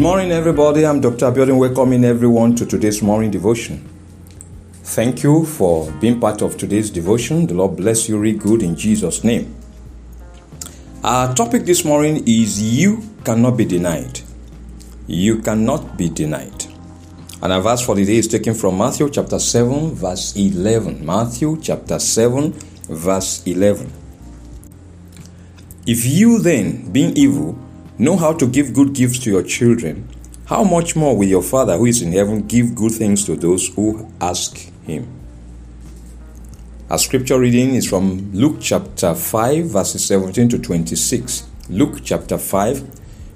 Morning, everybody. I'm Dr. Abiodun, welcoming everyone to today's morning devotion. Thank you for being part of today's devotion. The Lord bless you really good in Jesus' name. Our topic this morning is You Cannot Be Denied. You cannot be denied. And our verse for the day is taken from Matthew chapter 7, verse 11. Matthew chapter 7, verse 11. If you then, being evil, know how to give good gifts to your children, how much more will your Father who is in heaven give good things to those who ask him? Our scripture reading is from Luke chapter 5, verses 17 to 26. Luke chapter 5,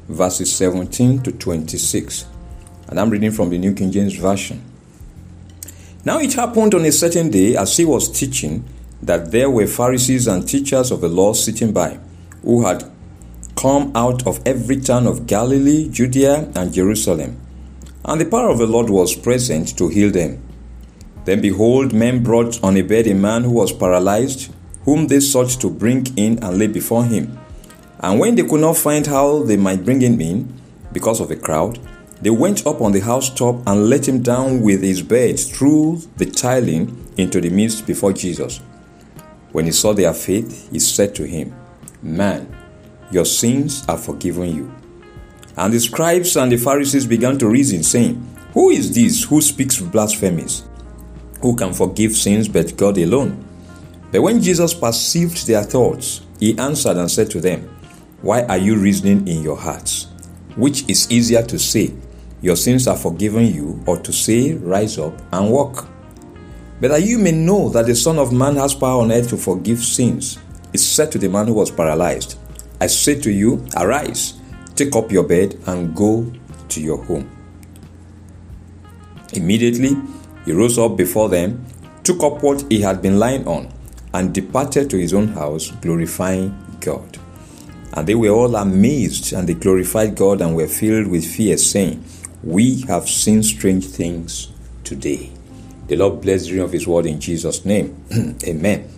verses 17 to 26. And I'm reading from the New King James Version. Now it happened on a certain day, as he was teaching, that there were Pharisees and teachers of the law sitting by, who had come out of every town of Galilee, Judea, and Jerusalem. And the power of the Lord was present to heal them. Then behold, men brought on a bed a man who was paralyzed, whom they sought to bring in and lay before him. And when they could not find how they might bring him in, because of the crowd, they went up on the housetop and let him down with his bed through the tiling into the midst before Jesus. When he saw their faith, he said to him, Man, your sins are forgiven you. And the scribes and the Pharisees began to reason, saying, Who is this who speaks blasphemies? Who can forgive sins but God alone? But when Jesus perceived their thoughts, he answered and said to them, Why are you reasoning in your hearts? Which is easier to say, Your sins are forgiven you, or to say, Rise up and walk? But that you may know that the Son of Man has power on earth to forgive sins, he said to the man who was paralyzed, I say to you, arise, take up your bed, and go to your home. Immediately he rose up before them, took up what he had been lying on, and departed to his own house, glorifying God. And they were all amazed, and they glorified God and were filled with fear, saying, We have seen strange things today. The Lord bless the reading of His word in Jesus' name. Amen.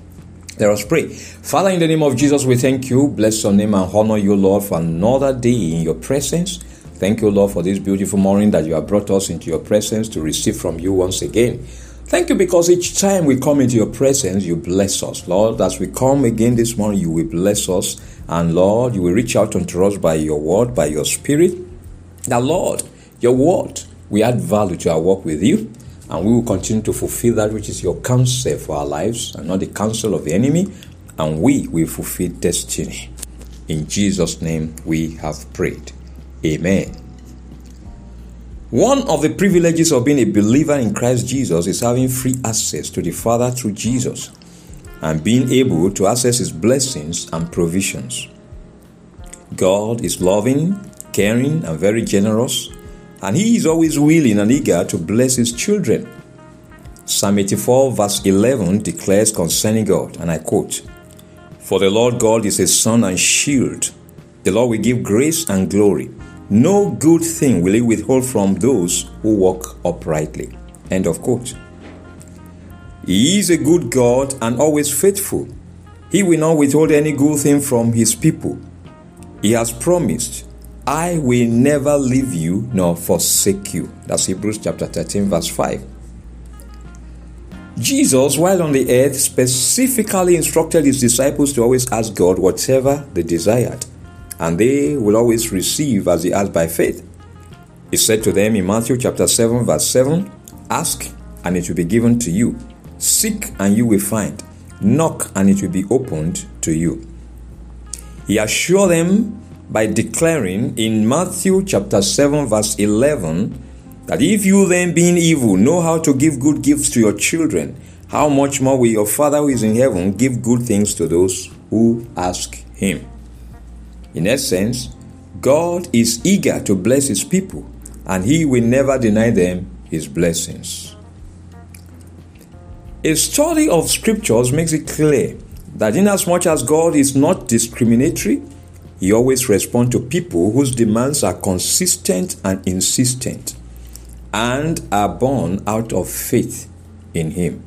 Let us pray. Father, in the name of Jesus, we thank you, bless your name, and honor you, Lord, for another day in your presence. Thank you, Lord, for this beautiful morning that you have brought us into your presence to receive from you once again. Thank you because each time we come into your presence, you bless us. Lord, as we come again this morning, you will bless us. And Lord, you will reach out unto us by your word, by your spirit. Now, Lord, your word, we add value to our work with you and we will continue to fulfill that which is your counsel for our lives and not the counsel of the enemy, and we will fulfill destiny. In Jesus' name we have prayed. Amen. One of the privileges of being a believer in Christ Jesus is having free access to the Father through Jesus and being able to access His blessings and provisions. God is loving, caring, and very generous and he is always willing and eager to bless his children. Psalm 84, verse 11 declares concerning God, and I quote For the Lord God is a sun and shield. The Lord will give grace and glory. No good thing will he withhold from those who walk uprightly. End of quote. He is a good God and always faithful. He will not withhold any good thing from his people. He has promised I will never leave you nor forsake you. That's Hebrews chapter 13, verse 5. Jesus, while on the earth, specifically instructed his disciples to always ask God whatever they desired, and they will always receive as they ask by faith. He said to them in Matthew chapter 7, verse 7 Ask, and it will be given to you. Seek, and you will find. Knock, and it will be opened to you. He assured them by declaring in Matthew chapter 7 verse 11 that if you then being evil know how to give good gifts to your children, how much more will your Father who is in heaven give good things to those who ask him? In essence, God is eager to bless his people and he will never deny them his blessings. A study of scriptures makes it clear that inasmuch as God is not discriminatory, he always responds to people whose demands are consistent and insistent and are born out of faith in Him.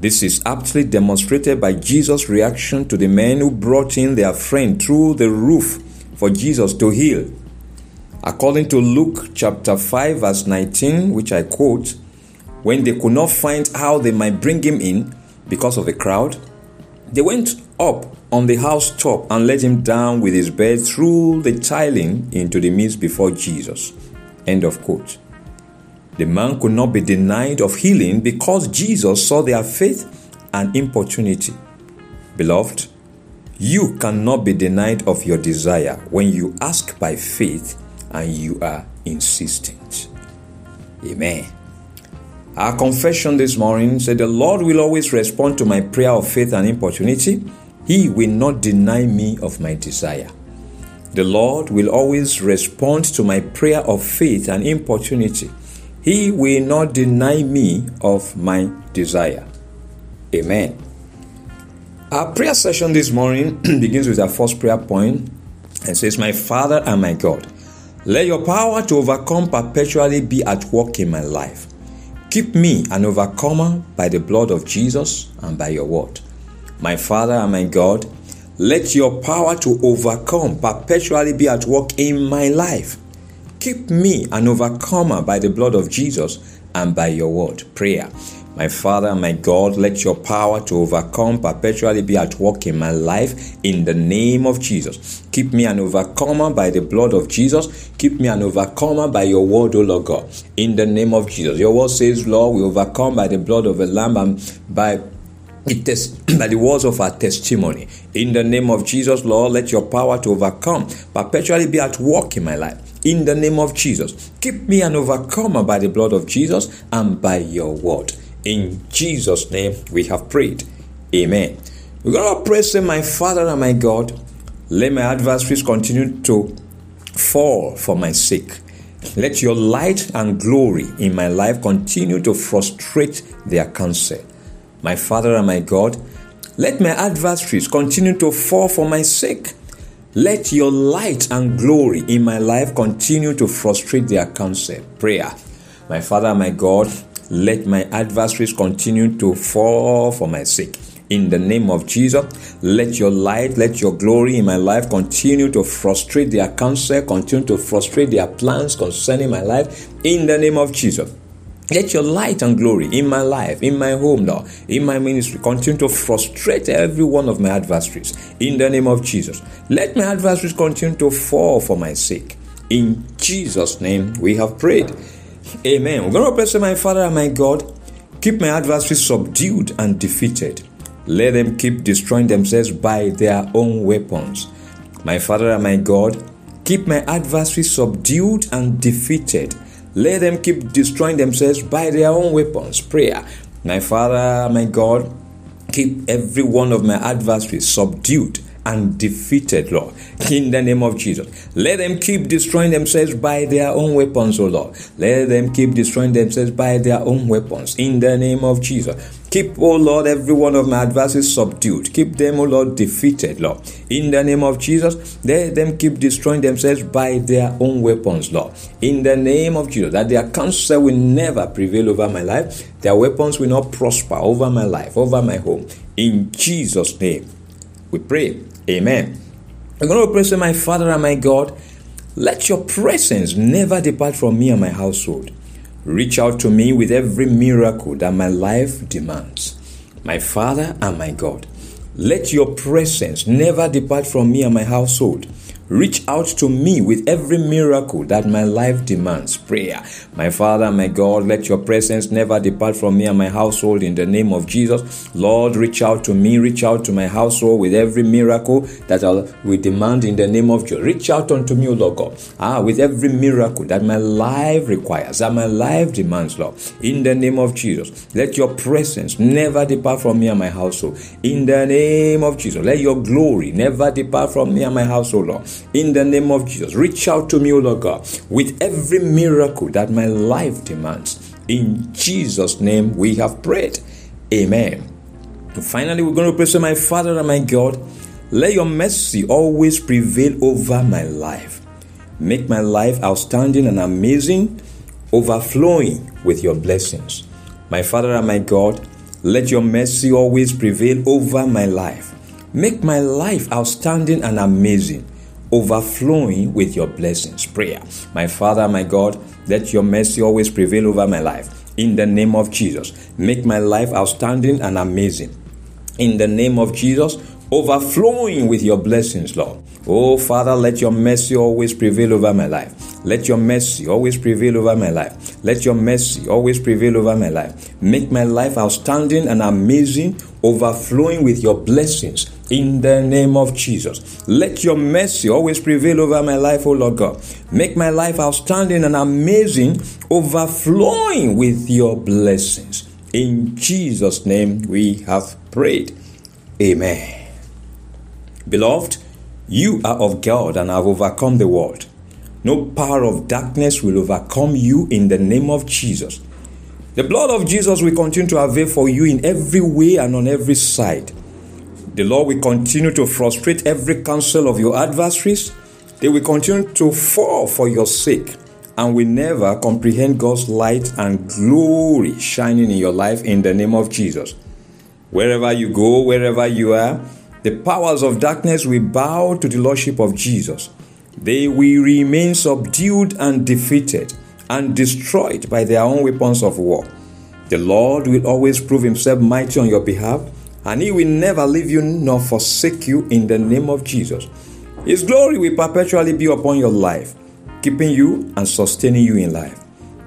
This is aptly demonstrated by Jesus' reaction to the men who brought in their friend through the roof for Jesus to heal. According to Luke chapter 5, verse 19, which I quote, when they could not find how they might bring him in because of the crowd, they went up on the house top and let him down with his bed through the tiling into the midst before Jesus. End of quote. The man could not be denied of healing because Jesus saw their faith and importunity. Beloved, you cannot be denied of your desire when you ask by faith and you are insistent. Amen. Our confession this morning said, The Lord will always respond to my prayer of faith and importunity. He will not deny me of my desire. The Lord will always respond to my prayer of faith and importunity. He will not deny me of my desire. Amen. Our prayer session this morning begins with our first prayer point and says, My Father and my God, let your power to overcome perpetually be at work in my life. Keep me an overcomer by the blood of Jesus and by your word. My Father and my God, let your power to overcome perpetually be at work in my life. Keep me an overcomer by the blood of Jesus and by your word. Prayer. My Father and my God, let your power to overcome perpetually be at work in my life in the name of Jesus. Keep me an overcomer by the blood of Jesus. Keep me an overcomer by your word, O Lord God, in the name of Jesus. Your word says, Lord, we overcome by the blood of the Lamb and by it is by the words of our testimony. In the name of Jesus, Lord, let your power to overcome perpetually be at work in my life. In the name of Jesus, keep me an overcomer by the blood of Jesus and by your word. In Jesus' name we have prayed. Amen. We're going to pray, say, My Father and my God, let my adversaries continue to fall for my sake. Let your light and glory in my life continue to frustrate their counsel. My Father and my God, let my adversaries continue to fall for my sake. Let your light and glory in my life continue to frustrate their counsel. Prayer. My Father my God, let my adversaries continue to fall for my sake. In the name of Jesus, let your light, let your glory in my life continue to frustrate their counsel, continue to frustrate their plans concerning my life. In the name of Jesus. Let your light and glory in my life, in my home, Lord, in my ministry, continue to frustrate every one of my adversaries. In the name of Jesus. Let my adversaries continue to fall for my sake. In Jesus' name we have prayed. Amen. We're going to pray my Father and my God. Keep my adversaries subdued and defeated. Let them keep destroying themselves by their own weapons. My Father and my God, keep my adversaries subdued and defeated. Let them keep destroying themselves by their own weapons. Prayer. My Father, my God, keep every one of my adversaries subdued and defeated, Lord, in the name of Jesus. Let them keep destroying themselves by their own weapons, O Lord. Let them keep destroying themselves by their own weapons, in the name of Jesus. Keep, O Lord, every one of my adversaries subdued. Keep them, O Lord, defeated, Lord. In the name of Jesus, let them keep destroying themselves by their own weapons, Lord. In the name of Jesus, that their counsel will never prevail over my life. Their weapons will not prosper over my life, over my home. In Jesus' name, we pray. Amen. I'm going to pray, say, My Father and my God, let your presence never depart from me and my household. Reach out to me with every miracle that my life demands. My Father and my God, let your presence never depart from me and my household. Reach out to me with every miracle that my life demands. Prayer. My Father, my God, let your presence never depart from me and my household in the name of Jesus. Lord, reach out to me, reach out to my household with every miracle that I will demand in the name of Jesus. Reach out unto me, Lord God, ah, with every miracle that my life requires, that my life demands, Lord. In the name of Jesus, let your presence never depart from me and my household. In the name of Jesus, let your glory never depart from me and my household, Lord in the name of Jesus. Reach out to me, O Lord God, with every miracle that my life demands. In Jesus' name we have prayed. Amen. And finally, we're going to pray my Father and my God. Let your mercy always prevail over my life. Make my life outstanding and amazing, overflowing with your blessings. My Father and my God, let your mercy always prevail over my life. Make my life outstanding and amazing, overflowing with your blessings. Prayer. My Father, my God, let your mercy always prevail over my life. In the name of Jesus, make my life outstanding and amazing. In the name of Jesus, overflowing with your blessings, Lord. Oh, Father, let your mercy always prevail over my life. Let your mercy always prevail over my life. Let your mercy always prevail over my life. Make my life outstanding and amazing, overflowing with your blessings in the name of Jesus. Let your mercy always prevail over my life, O Lord God. Make my life outstanding and amazing, overflowing with your blessings. In Jesus' name we have prayed. Amen. Beloved, you are of God and have overcome the world. No power of darkness will overcome you in the name of Jesus. The blood of Jesus will continue to avail for you in every way and on every side. The Lord will continue to frustrate every counsel of your adversaries. They will continue to fall for your sake and will never comprehend God's light and glory shining in your life in the name of Jesus. Wherever you go, wherever you are, the powers of darkness will bow to the Lordship of Jesus. They will remain subdued and defeated and destroyed by their own weapons of war. The Lord will always prove himself mighty on your behalf, and he will never leave you nor forsake you in the name of Jesus. His glory will perpetually be upon your life, keeping you and sustaining you in life.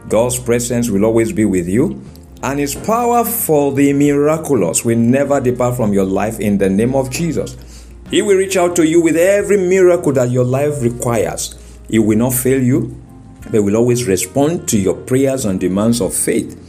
God's presence will always be with you, and His power for the miraculous will never depart from your life in the name of Jesus. He will reach out to you with every miracle that your life requires. He will not fail you, but will always respond to your prayers and demands of faith.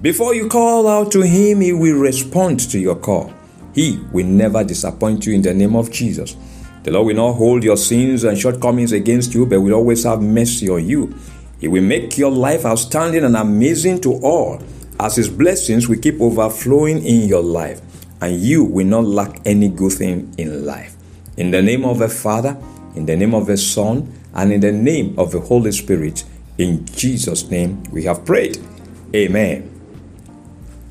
Before you call out to Him, He will respond to your call. He will never disappoint you in the name of Jesus. The Lord will not hold your sins and shortcomings against you, but will always have mercy on you. He will make your life outstanding and amazing to all as His blessings will keep overflowing in your life, and you will not lack any good thing in life. In the name of the Father, in the name of the Son, and in the name of the Holy Spirit, in Jesus' name we have prayed. Amen.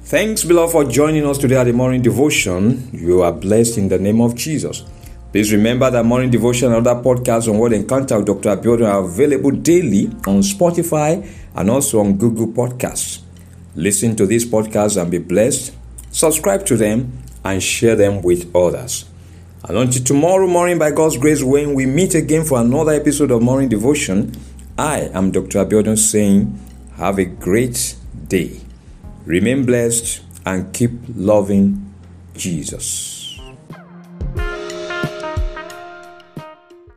Thanks, beloved, for joining us today at the morning devotion. You are blessed in the name of Jesus. Please remember that morning devotion and other podcasts on Word Encounter with Dr. Abiodun are available daily on Spotify and also on Google Podcasts. Listen to these podcasts and be blessed. Subscribe to them and share them with others. And until tomorrow morning, by God's grace, when we meet again for another episode of Morning Devotion, I am Dr. Abiodun saying, Have a great day. Remain blessed and keep loving Jesus.